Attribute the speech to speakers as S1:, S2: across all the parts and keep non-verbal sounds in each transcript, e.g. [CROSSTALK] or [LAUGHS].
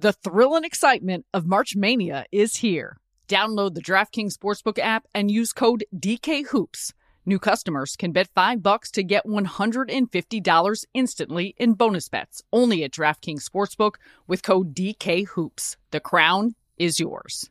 S1: The thrill and excitement of March Mania is here. Download the DraftKings Sportsbook app and use code DKHOOPS. New customers can bet 5 bucks to get $150 instantly in bonus bets only at DraftKings Sportsbook with code DKHOOPS. The crown is yours.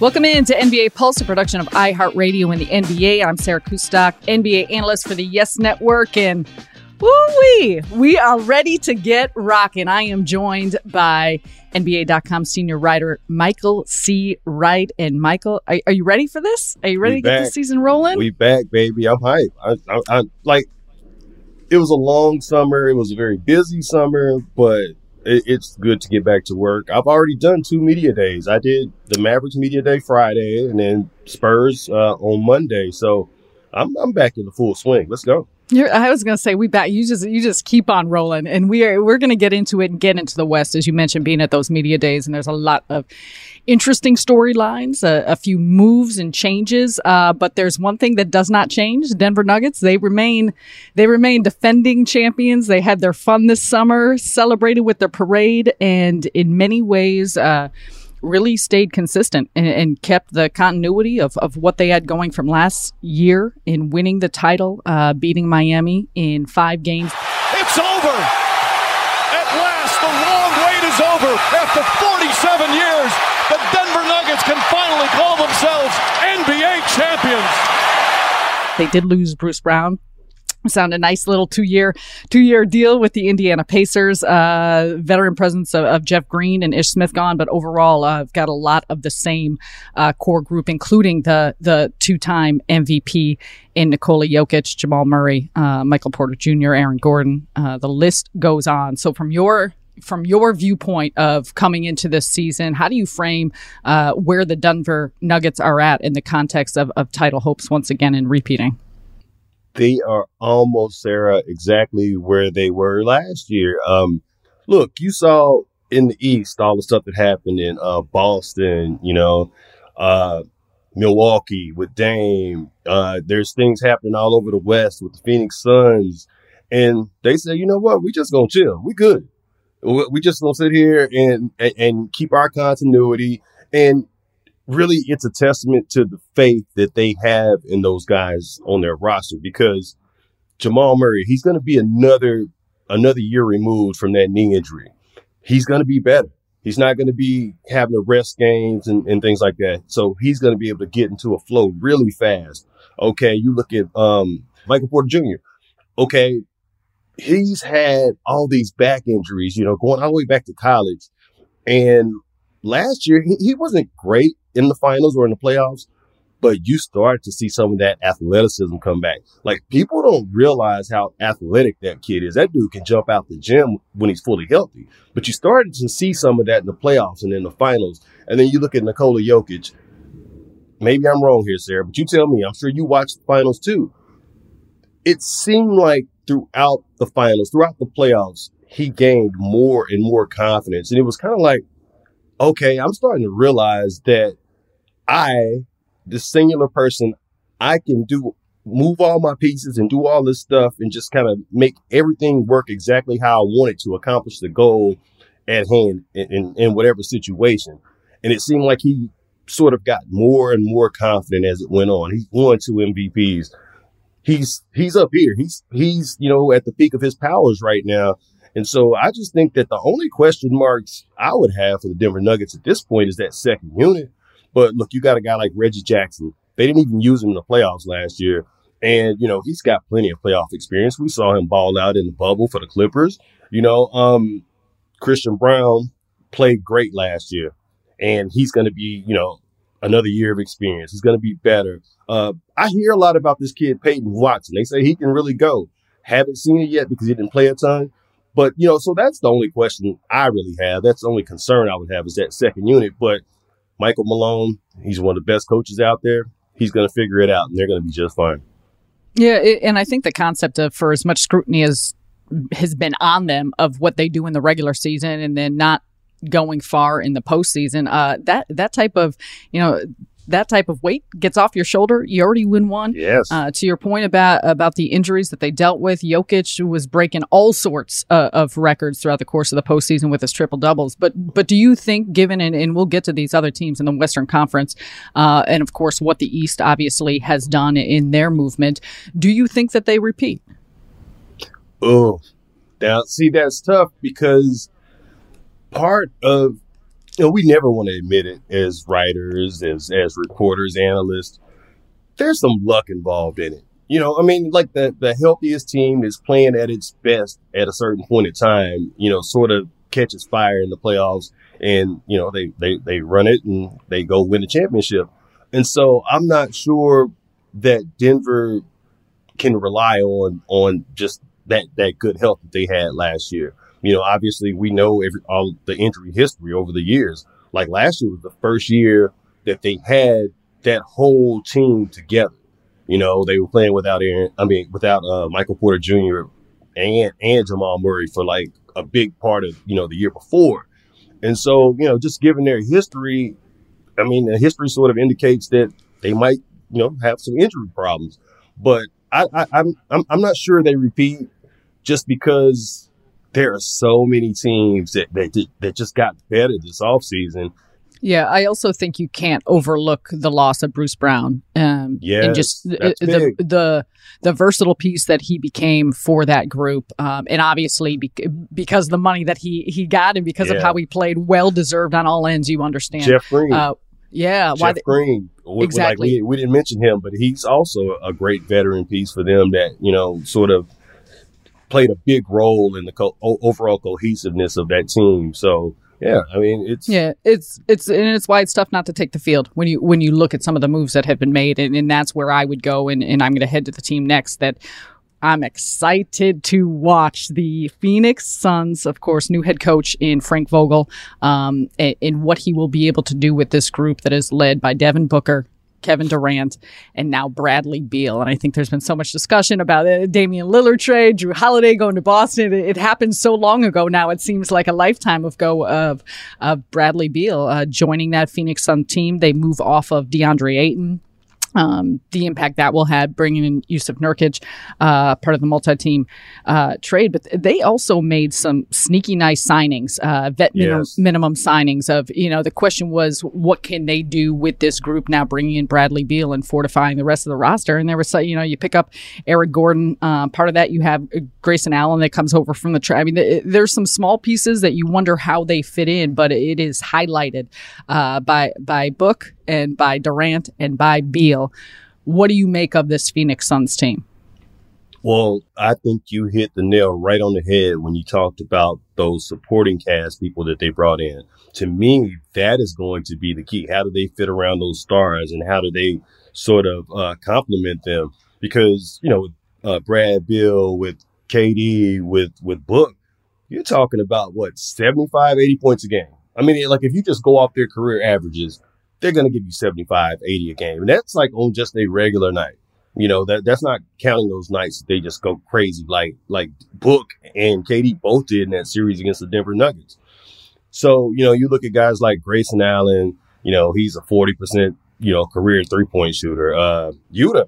S1: Welcome in to NBA Pulse, a production of iHeartRadio and the NBA. I'm Sarah Kustok, NBA analyst for the Yes Network, and woo-wee, we are ready to get rocking. I am joined by NBA.com senior writer Michael C. Wright. And Michael, are, are you ready for this? Are you ready we to back. get the season rolling?
S2: We back, baby. I'm hype. I, I, I like. It was a long summer. It was a very busy summer, but it, it's good to get back to work. I've already done two media days. I did the Mavericks media day Friday, and then Spurs uh, on Monday. So I'm I'm back in the full swing. Let's go.
S1: You're, I was going to say we back. You just you just keep on rolling, and we are we're going to get into it and get into the West as you mentioned, being at those media days, and there's a lot of interesting storylines, a, a, few moves and changes. Uh, but there's one thing that does not change: Denver Nuggets. They remain they remain defending champions. They had their fun this summer, celebrated with their parade, and in many ways. Uh, really stayed consistent and, and, kept the continuity of, of what they had going from last year in winning the title, uh, beating Miami in five games.
S3: It's over. At last, the long wait is over. After 47 years, the Denver Nuggets can finally call themselves NBA champions.
S1: They did lose Bruce Brown Sound a nice little two year two year deal with the Indiana Pacers. Uh, veteran presence of, of, Jeff Green and Ish Smith gone, but overall, uh, I've got a lot of the same uh, core group, including the the two time MVP in Nikola Jokic, Jamal Murray, uh, Michael Porter Jr., Aaron Gordon. Uh, the list goes on. So from your from your viewpoint of coming into this season, how do you frame where the Denver Nuggets are at in the context of, of title hopes once again and repeating?
S2: They are almost Sarah exactly where they were last year. Um, look, you saw in the East all the stuff that happened in uh, Boston, you know, uh, Milwaukee with Dame. Uh, there's things happening all over the West with the Phoenix Suns, and they say, you know what, we just gonna chill. We good. We just gonna sit here and and, and keep our continuity. And really it's a testament to the faith that they have in those guys on their roster because Jamal Murray, he's going to be another another year removed from that knee injury. He's going to be better. He's not going to be having to rest games and, and things like that. So he's going to be able to get into a flow really fast. Okay, you look at um, Michael Porter Jr. Okay, he's had all these back injuries, you know, going all the way back to college. And last year, he, he wasn't great in the finals or in the playoffs, but you start to see some of that athleticism come back. Like people don't realize how athletic that kid is. That dude can jump out the gym when he's fully healthy. But you started to see some of that in the playoffs and in the finals. And then you look at Nikola Jokic. maybe I'm wrong here, Sarah, but you tell me. I'm sure you watched the finals too. It seemed like throughout the finals, throughout the playoffs, he gained more and more confidence. And it was kind of like, okay, I'm starting to realize that I, the singular person, I can do move all my pieces and do all this stuff and just kind of make everything work exactly how I want it to accomplish the goal at hand in, in, in whatever situation. And it seemed like he sort of got more and more confident as it went on. He won two MVPs. He's he's up here. He's he's you know at the peak of his powers right now. And so I just think that the only question marks I would have for the Denver Nuggets at this point is that second unit. But look, you got a guy like Reggie Jackson. They didn't even use him in the playoffs last year. And, you know, he's got plenty of playoff experience. We saw him ball out in the bubble for the Clippers. You know, um, Christian Braun played great last year and he's going to be, you know, another year of experience. He's going to be better. Uh, I hear a lot about this kid, Peyton Watson. They say he can really go. Haven't seen it yet because he didn't play a ton. But, you know, so that's the only question I really have. That's the only concern I would have is that second unit. But Michael Malone, he's one of the best coaches out there. He's going to figure it out and they're going to be just fine.
S1: Yeah. It, and I think the concept of for as much scrutiny as has been on them of what they do in the regular season and then not going far in the postseason. Uh, that that type of you know that type of weight gets off your shoulder. You already win one.
S2: Yes.
S1: Uh, to your point about about the injuries that they dealt with, Jokic was breaking all sorts uh, of records throughout the course of the postseason with his triple doubles. But but do you think, given and, and we'll get to these other teams in the Western Conference, uh, and of course what the East obviously has done in their movement, do you think that they repeat?
S2: Oh, now see that's tough because part of you know we never want to admit it as writers, as as reporters, analysts. There's some luck involved in it. You know, I mean, like the the healthiest team is playing at its best at a certain point in time. You know, sort of catches fire in the playoffs, and you know they they they run it and they go win the championship. And so I'm not sure that Denver can rely on on just that that good health that they had last year. You know, obviously we know every all the injury history over the years. Like last year was the first year that they had that whole team together. You know, they were playing without Aaron, I mean, without uh, Michael Porter Jr. and and Jamal Murray for like a big part of you know the year before. And so, you know, just given their history, I mean, the history sort of indicates that they might, you know, have some injury problems. But I, I, I'm, I'm, I'm not sure they repeat just because there are so many teams that, that, that just got better this offseason.
S1: Yeah, I also think you can't overlook the loss of Bruce Brown. Um,
S2: yes,
S1: and just the, the, the the versatile piece that he became for that group, um, and obviously be- because the money that he he got and because yeah. of how he played, well deserved on all ends. You understand,
S2: Jeff Green. Uh,
S1: yeah,
S2: Jeff they, Green.
S1: Exactly.
S2: Like we, we didn't mention him, but he's also a great veteran piece for them that you know sort of played a big role in the co- overall cohesiveness of that team. So yeah, I mean it's
S1: yeah, it's it's and it's why it's tough not to take the field when you when you look at some of the moves that have been made, and, and that's where I would go, and, and I'm going to head to the team next that. I'm excited to watch the Phoenix Suns, of course, new head coach in Frank Vogel, um, and what he will be able to do with this group that is led by Devin Booker, Kevin Durant, and now Bradley Beal. And I think there's been so much discussion about it. Damian Lillard trade, Jrue Holiday going to Boston. It, it, happened so long ago now. It seems like a lifetime of go of, of Bradley Beal uh, joining that Phoenix Sun team. They move off of DeAndre Ayton um, the impact that will have bringing in Jusuf Nurkic, uh, part of the multi-team uh, trade. But they also made some sneaky nice signings, uh, vet minimum, yes. minimum signings. Of you know, the question was, what can they do with this group now, bringing in Bradley Beal and fortifying the rest of the roster? And there was, you know, you pick up Eric Gordon. Uh, part of that, you have uh, Grayson Allen that comes over from the. trade. I mean, th- there's some small pieces that you wonder how they fit in, but it is highlighted uh, by by Book and by Durant and by Beal. What do you make of this Phoenix Suns team?
S2: Well, I think you hit the nail right on the head when you talked about those supporting cast people that they brought in. To me, that is going to be the key. How do they fit around those stars and how do they sort of uh, complement them? Because, you know, uh, Brad Beal with KD, with, with Book, you're talking about what, 75, 80 points a game. I mean, like if you just go off their career averages, they're going to give you 75, 80 a game. And that's like on just a regular night. You know, that that's not counting those nights that they just go crazy like like Book and KD both did in that series against the Denver Nuggets. So, you know, you look at guys like Grayson Allen, you know, he's a 40%, you know, career three point shooter. Uh Yuta.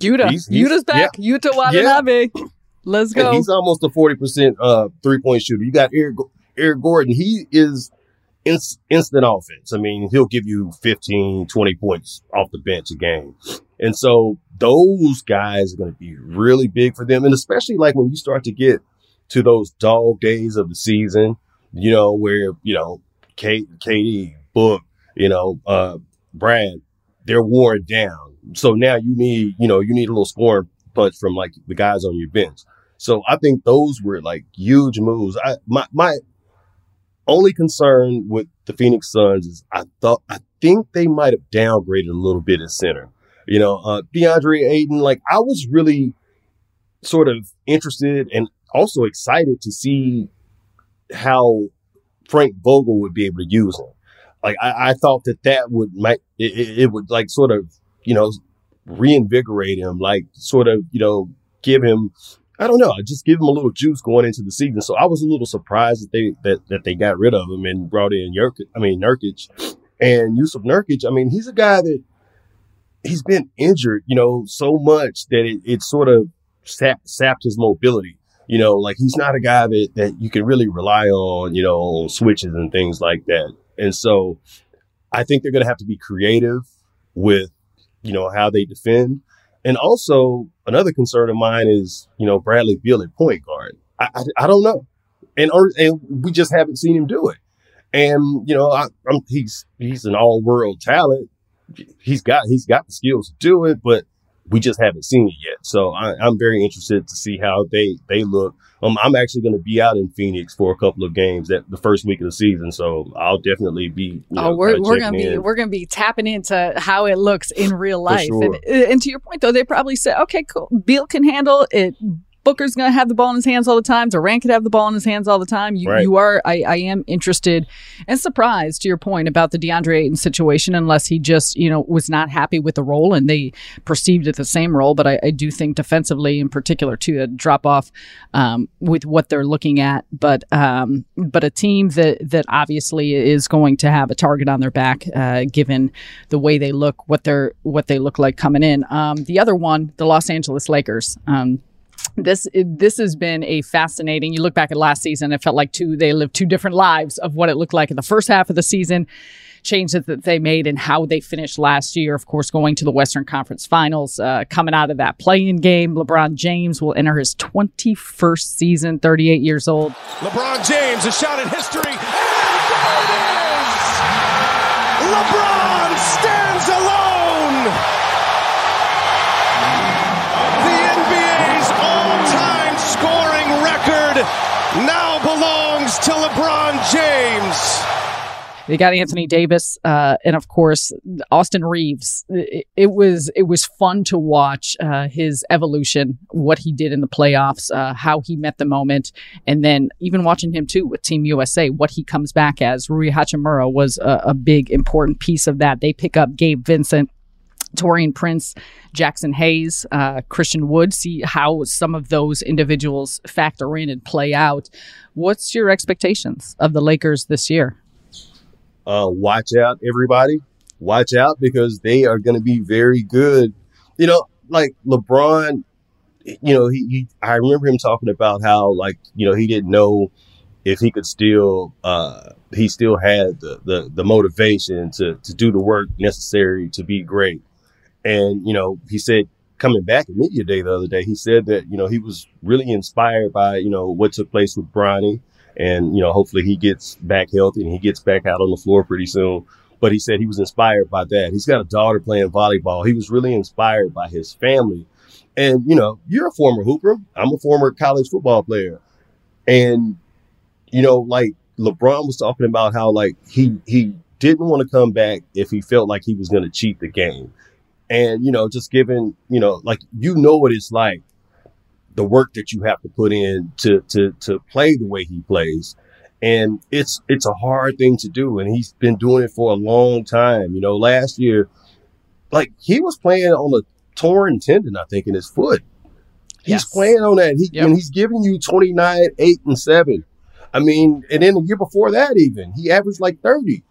S1: Yuta. He's, he's, Yuta's back. Yeah. Yuta Watanabe. Yeah. Let's go.
S2: And he's almost a 40% uh three point shooter. You got Eric Eric Gordon. He is instant offense. I mean, he'll give you 15, 20 points off the bench a game. And so those guys are going to be really big for them. And especially like when you start to get to those dog days of the season, you know, where, you know, Kate, KD, Book, you know, uh, Brad, they're worn down. So now you need, you know, you need a little scoring punch from like the guys on your bench. So I think those were like huge moves. I, my, my, only concern with the Phoenix Suns is I thought I think they might have downgraded a little bit at center. You know, uh, DeAndre Ayton, like I was really sort of interested and also excited to see how Frank Vogel would be able to use him. Like I, I thought that that would might it, it would like sort of you know reinvigorate him, like sort of you know give him I don't know. I just give him a little juice going into the season. So I was a little surprised that they that, that they got rid of him and brought in Nurkic. I mean Nurkic and Jusuf Nurkic. I mean he's a guy that he's been injured, you know, so much that it, it sort of sap, sapped his mobility. You know, like he's not a guy that that you can really rely on, you know, on switches and things like that. And so I think they're going to have to be creative with, you know, how they defend. And also another concern of mine is, you know, Bradley Beal at point guard. I, I, I don't know. And, and we just haven't seen him do it. And, you know, I, he's, he's an all world talent. He's got, he's got the skills to do it, but we just haven't seen it yet. So I, am very interested to see how they, they look. Um, I'm actually going to be out in Phoenix for a couple of games that the first week of the season. So I'll definitely be. Oh, know,
S1: we're, we're going to be, we're going to be tapping into how it looks in real life. Sure. And, and to your point though, they probably said, okay, cool. Beal can handle it. Booker's going to have the ball in his hands all the time. Durant could have the ball in his hands all the time. You, right. you are, I, I am interested and surprised to your point about the DeAndre Ayton situation, unless he just, you know, was not happy with the role and they perceived it the same role. But I, I do think defensively, in particular, too, a drop off um, with what they're looking at. But um, but a team that that obviously is going to have a target on their back, uh, given the way they look, what they're what they look like coming in. Um, the other one, the Los Angeles Lakers. Um, this this has been a fascinating. You look back at last season, it felt like two they lived two different lives of what it looked like in the first half of the season, changes that they made and how they finished last year. Of course, going to the Western Conference Finals, uh, coming out of that playing game, LeBron James will enter his 21st season, 38 years old.
S3: LeBron James, a shot at history. and there it is. LeBron stands alone. To LeBron James.
S1: They got Anthony Davis, uh, and of course Austin Reaves. It, it, was it was fun to watch uh, his evolution, what he did in the playoffs, uh, how he met the moment, and then even watching him too with Team USA, what he comes back as. Rui Hachimura was a, a big important piece of that. They pick up Gabe Vincent Taurean Prince, Jaxson Hayes, uh, Christian Wood, see how some of those individuals factor in and play out. What's your expectations of the Lakers this year?
S2: Uh, watch out, everybody. Watch out because they are going to be very good. You know, like LeBron, you know, he, he, I remember him talking about how, like, you know, he didn't know if he could still, uh, he still had the, the, the motivation to, to do the work necessary to be great. And, you know, he said coming back at media day the other day, he said that, you know, he was really inspired by, you know, what took place with Bronny. And, you know, hopefully he gets back healthy and he gets back out on the floor pretty soon. But he said he was inspired by that. He's got a daughter playing volleyball. He was really inspired by his family. And, you know, you're a former hooper. I'm a former college football player. And, you know, like LeBron was talking about how like he he didn't want to come back if he felt like he was going to cheat the game. And, you know, just given, you know, like, you know what it's like, the work that you have to put in to, to, to play the way he plays. And it's it's a hard thing to do, and he's been doing it for a long time. You know, last year, like he was playing on a torn tendon, I think, in his foot. He's
S1: Yes.
S2: playing on that. He,
S1: Yep.
S2: And he's giving you 29, 8, and 7. I mean, and then the year before that, even, he averaged like 30.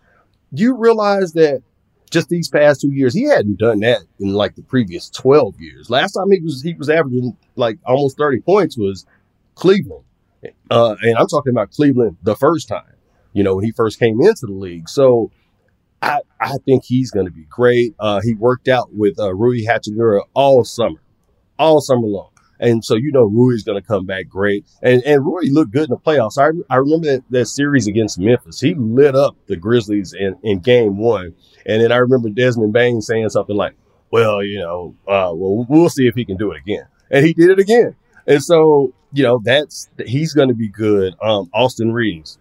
S2: You realize that just these past two years, he hadn't done that in like the previous 12 years. Last time he was he was averaging like almost 30 points was Cleveland. Uh, and I'm talking about Cleveland the first time, you know, when he first came into the league. So I, I think he's going to be great. Uh, he worked out with uh, Rui Hachimura all summer, all summer long. And so, you know, Rui's going to come back great. And, and Rui looked good in the playoffs. I, I remember that, that series against Memphis. He lit up the Grizzlies in, in game one. And then I remember Desmond Bane saying something like, well, you know, uh, well, we'll see if he can do it again. And he did it again. And so, you know, that's, he's going to be good. Um, Austin Reaves,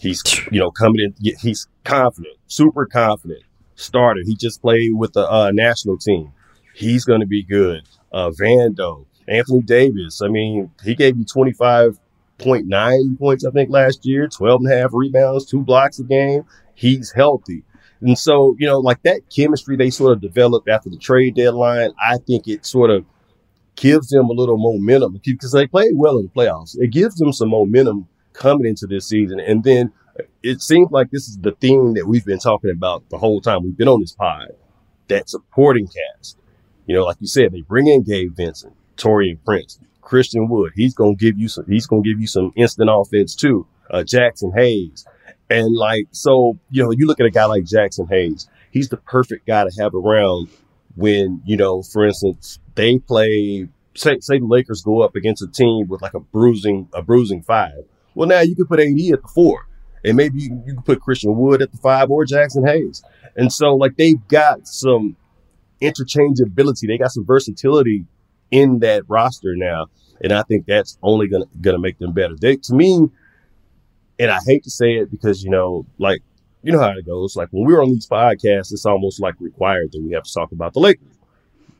S2: he's, you know, coming in, he's confident, super confident starter. He just played with the uh, national team. He's going to be good. Uh, Vando, Anthony Davis. I mean, he gave you 25.9 points, I think, last year, 12 and a half rebounds, two blocks a game. He's healthy. And so, you know, like that chemistry they sort of developed after the trade deadline, I think it sort of gives them a little momentum because they played well in the playoffs. It gives them some momentum coming into this season. And then it seems like this is the theme that we've been talking about the whole time we've been on this pod that supporting cast. You know, like you said, they bring in Gabe Vincent, Taurean Prince, Christian Wood. He's gonna give you some. He's gonna give you some instant offense too. Uh, Jaxson Hayes, and like so, you know, you look at a guy like Jaxson Hayes. He's the perfect guy to have around when you know, for instance, they play. Say, say the Lakers go up against a team with like a bruising a bruising five. Well, now you could put AD at the four, and maybe you, you could put Christian Wood at the five or Jaxson Hayes. And so, like, they've got some interchangeability. They got some versatility in that roster now, and I think that's only gonna gonna make them better. They, to me, and I hate to say it because you know, like, you know how it goes. Like when we're on these podcasts, it's almost like required that we have to talk about the Lakers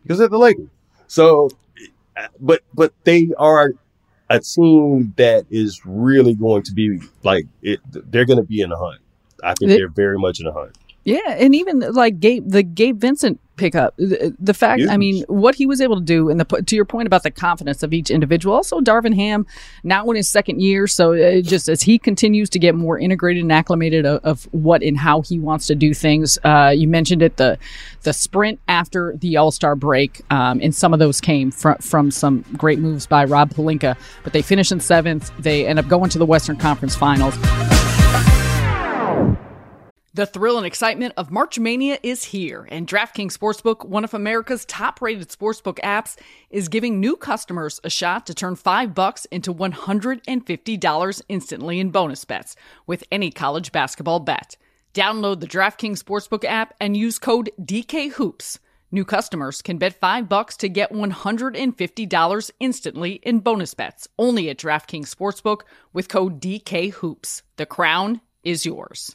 S2: because they're the Lakers. So, eh, but but they are a team that is really going to be like it. They're going to be in the hunt. I think
S1: They-
S2: they're very much in the hunt.
S1: Yeah, and even like Gabe, the Gabe Vincent pickup, the, the fact, I mean, what he was able to do, and the to your point about the confidence of each individual. Also, Darvin Ham now in his second year, so uh, just as he continues to get more integrated and acclimated of, of what and how he wants to do things. Uh, you mentioned it, the the sprint after the All Star break, um, and some of those came from from some great moves by Rob Pelinka, but they finish in seventh. They end up going to the Western Conference Finals. The thrill and excitement of March Mania is here, and DraftKings Sportsbook, one of America's top-rated sportsbook apps, is giving new customers a shot to turn 5 bucks into $150 instantly in bonus bets with any college basketball bet. Download the DraftKings Sportsbook app and use code DKHOOPS. New customers can bet 5 bucks to get $150 instantly in bonus bets only at DraftKings Sportsbook with code DKHOOPS. The crown is yours.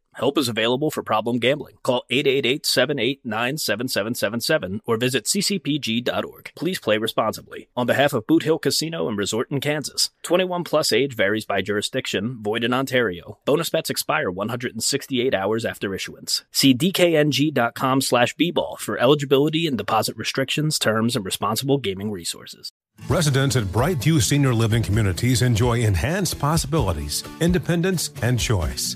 S4: help is available for problem gambling. Call 888 789 7777 or visit ccpg.org. Please play responsibly. On behalf of Boot Hill Casino and Resort in Kansas, 21 plus age varies by jurisdiction, void in Ontario. Bonus bets expire 168 hours after issuance. See DKNG BetMGM.com slash bball for eligibility and deposit restrictions, terms, and responsible gaming resources.
S5: Residents at Brightview Senior Living Communities enjoy enhanced possibilities, independence, and choice.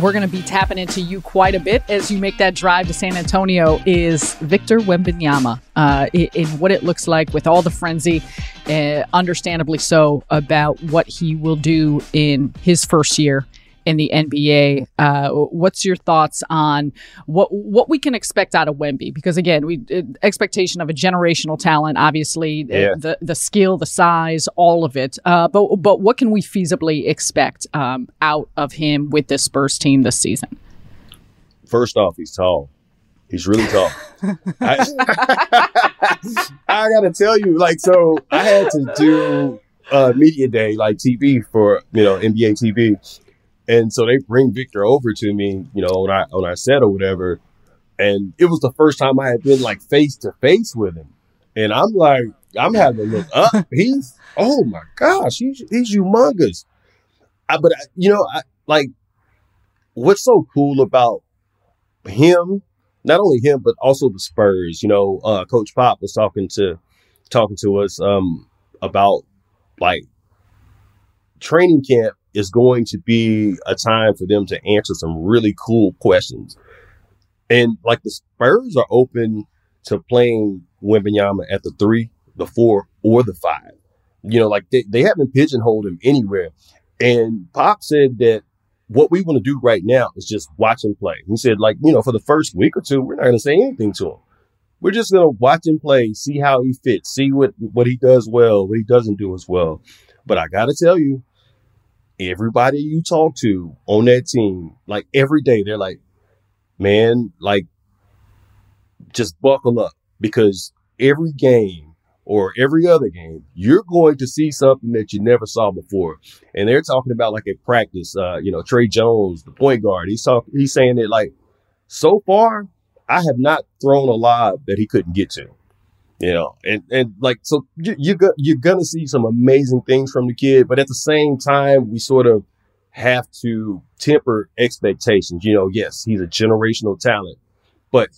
S1: We're going to be tapping into you quite a bit as you make that drive to San Antonio is Victor Wembanyama uh, in, in, what it looks like with all the frenzy, uh, understandably so, about what he will do in his first year in the NBA. Uh, what's your thoughts on what what we can expect out of Wemby? Because again, we expectation of a generational talent, obviously, uh, yeah. the the skill, the size, all of it. Uh, but but what can we feasibly expect um, out of him with this Spurs team this season?
S2: First off, he's tall. He's really tall. I, I, gotta tell you, like, so I had to do uh, media day, like TV for you know NBA TV, and so they bring Victor over to me, you know, on our on our set or whatever. And it was the first time I had been like face to face with him. And I'm like, I'm having to look up. [LAUGHS] He's oh my gosh, he's he's humongous. I, but I, you know, I, like what's so cool about him, not only him, but also the Spurs. You know, uh, Coach Pop was talking to talking to us um, about like training camp is going to be a time for them to answer some really cool questions. And like the Spurs are open to playing Wembanyama at the three, the four, or the five. You know, like they, they haven't pigeonholed him anywhere. And Pop said that what we want to do right now is just watch him play. He said, like, you know, for the first week or two, we're not going to say anything to him. We're just going to watch him play, see how he fits, see what, what he does well, what he doesn't do as well. But I got to tell you, everybody you talk to on that team, like every day, they're like, man, like, just buckle up because every game or every other game, you're going to see something that you never saw before. And they're talking about like a practice, uh, you know, Tre Jones, the point guard, he's talking, he's saying that like, so far, I have not thrown a lob that he couldn't get to you know, and, and like, so you, you're, go, you're going to see some amazing things from the kid, but at the same time, we sort of have to temper expectations. You know, yes, he's a generational talent, but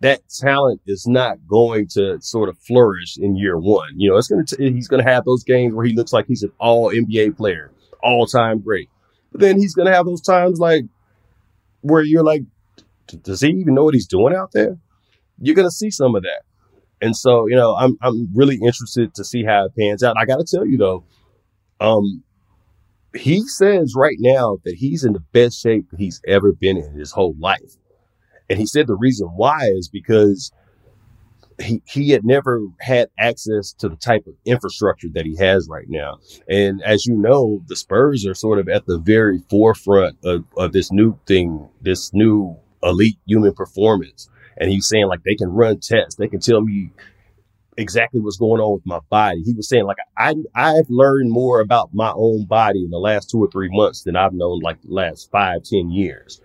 S2: that talent is not going to sort of flourish in year one. You know, it's going to, he's going to have those games where he looks like he's an all NBA player, all time great. But then he's going to have those times like where you're like, does he even know what he's doing out there? You're going to see some of that. And so, you know, I'm I'm really interested to see how it pans out. I got to tell you though, um, he says right now that he's in the best shape he's ever been in his whole life, and he said the reason why is because he he had never had access to the type of infrastructure that he has right now. And as you know, the Spurs are sort of at the very forefront of, of this new thing, this new elite human performance and he's saying like they can run tests, they can tell me exactly what's going on with my body. He was saying like I I've learned more about my own body in the last two or three months than I've known like the last five, ten years.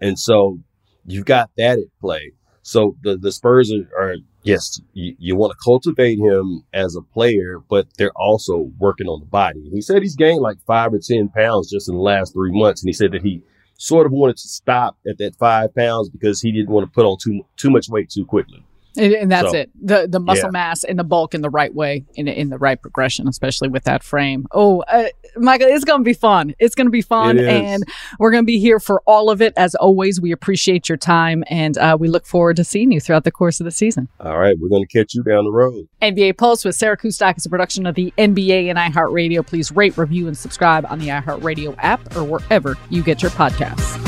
S2: And so you've got that at play. So the, the Spurs are, are yes, you, you want to cultivate him as a player, but they're also working on the body. He said he's gained like five or 10 pounds just in the last three months. And he said that he sort of wanted to stop at that five pounds because he didn't want to put on too too much weight too quickly.
S1: And, and that's so, it. The the muscle yeah. mass and the bulk in the right way, in in the right progression, especially with that frame. Oh, uh, Michael, it's going to be fun. It's going to be fun, and we're going to be here for all of it. As always, we appreciate your time, and uh, we look forward to seeing you throughout the course of the season.
S2: All right, we're going to catch you down the road.
S1: NBA Pulse with Sarah Kustok is a production of the NBA and iHeartRadio. Please rate, review, and subscribe on the iHeartRadio app or wherever you get your podcasts.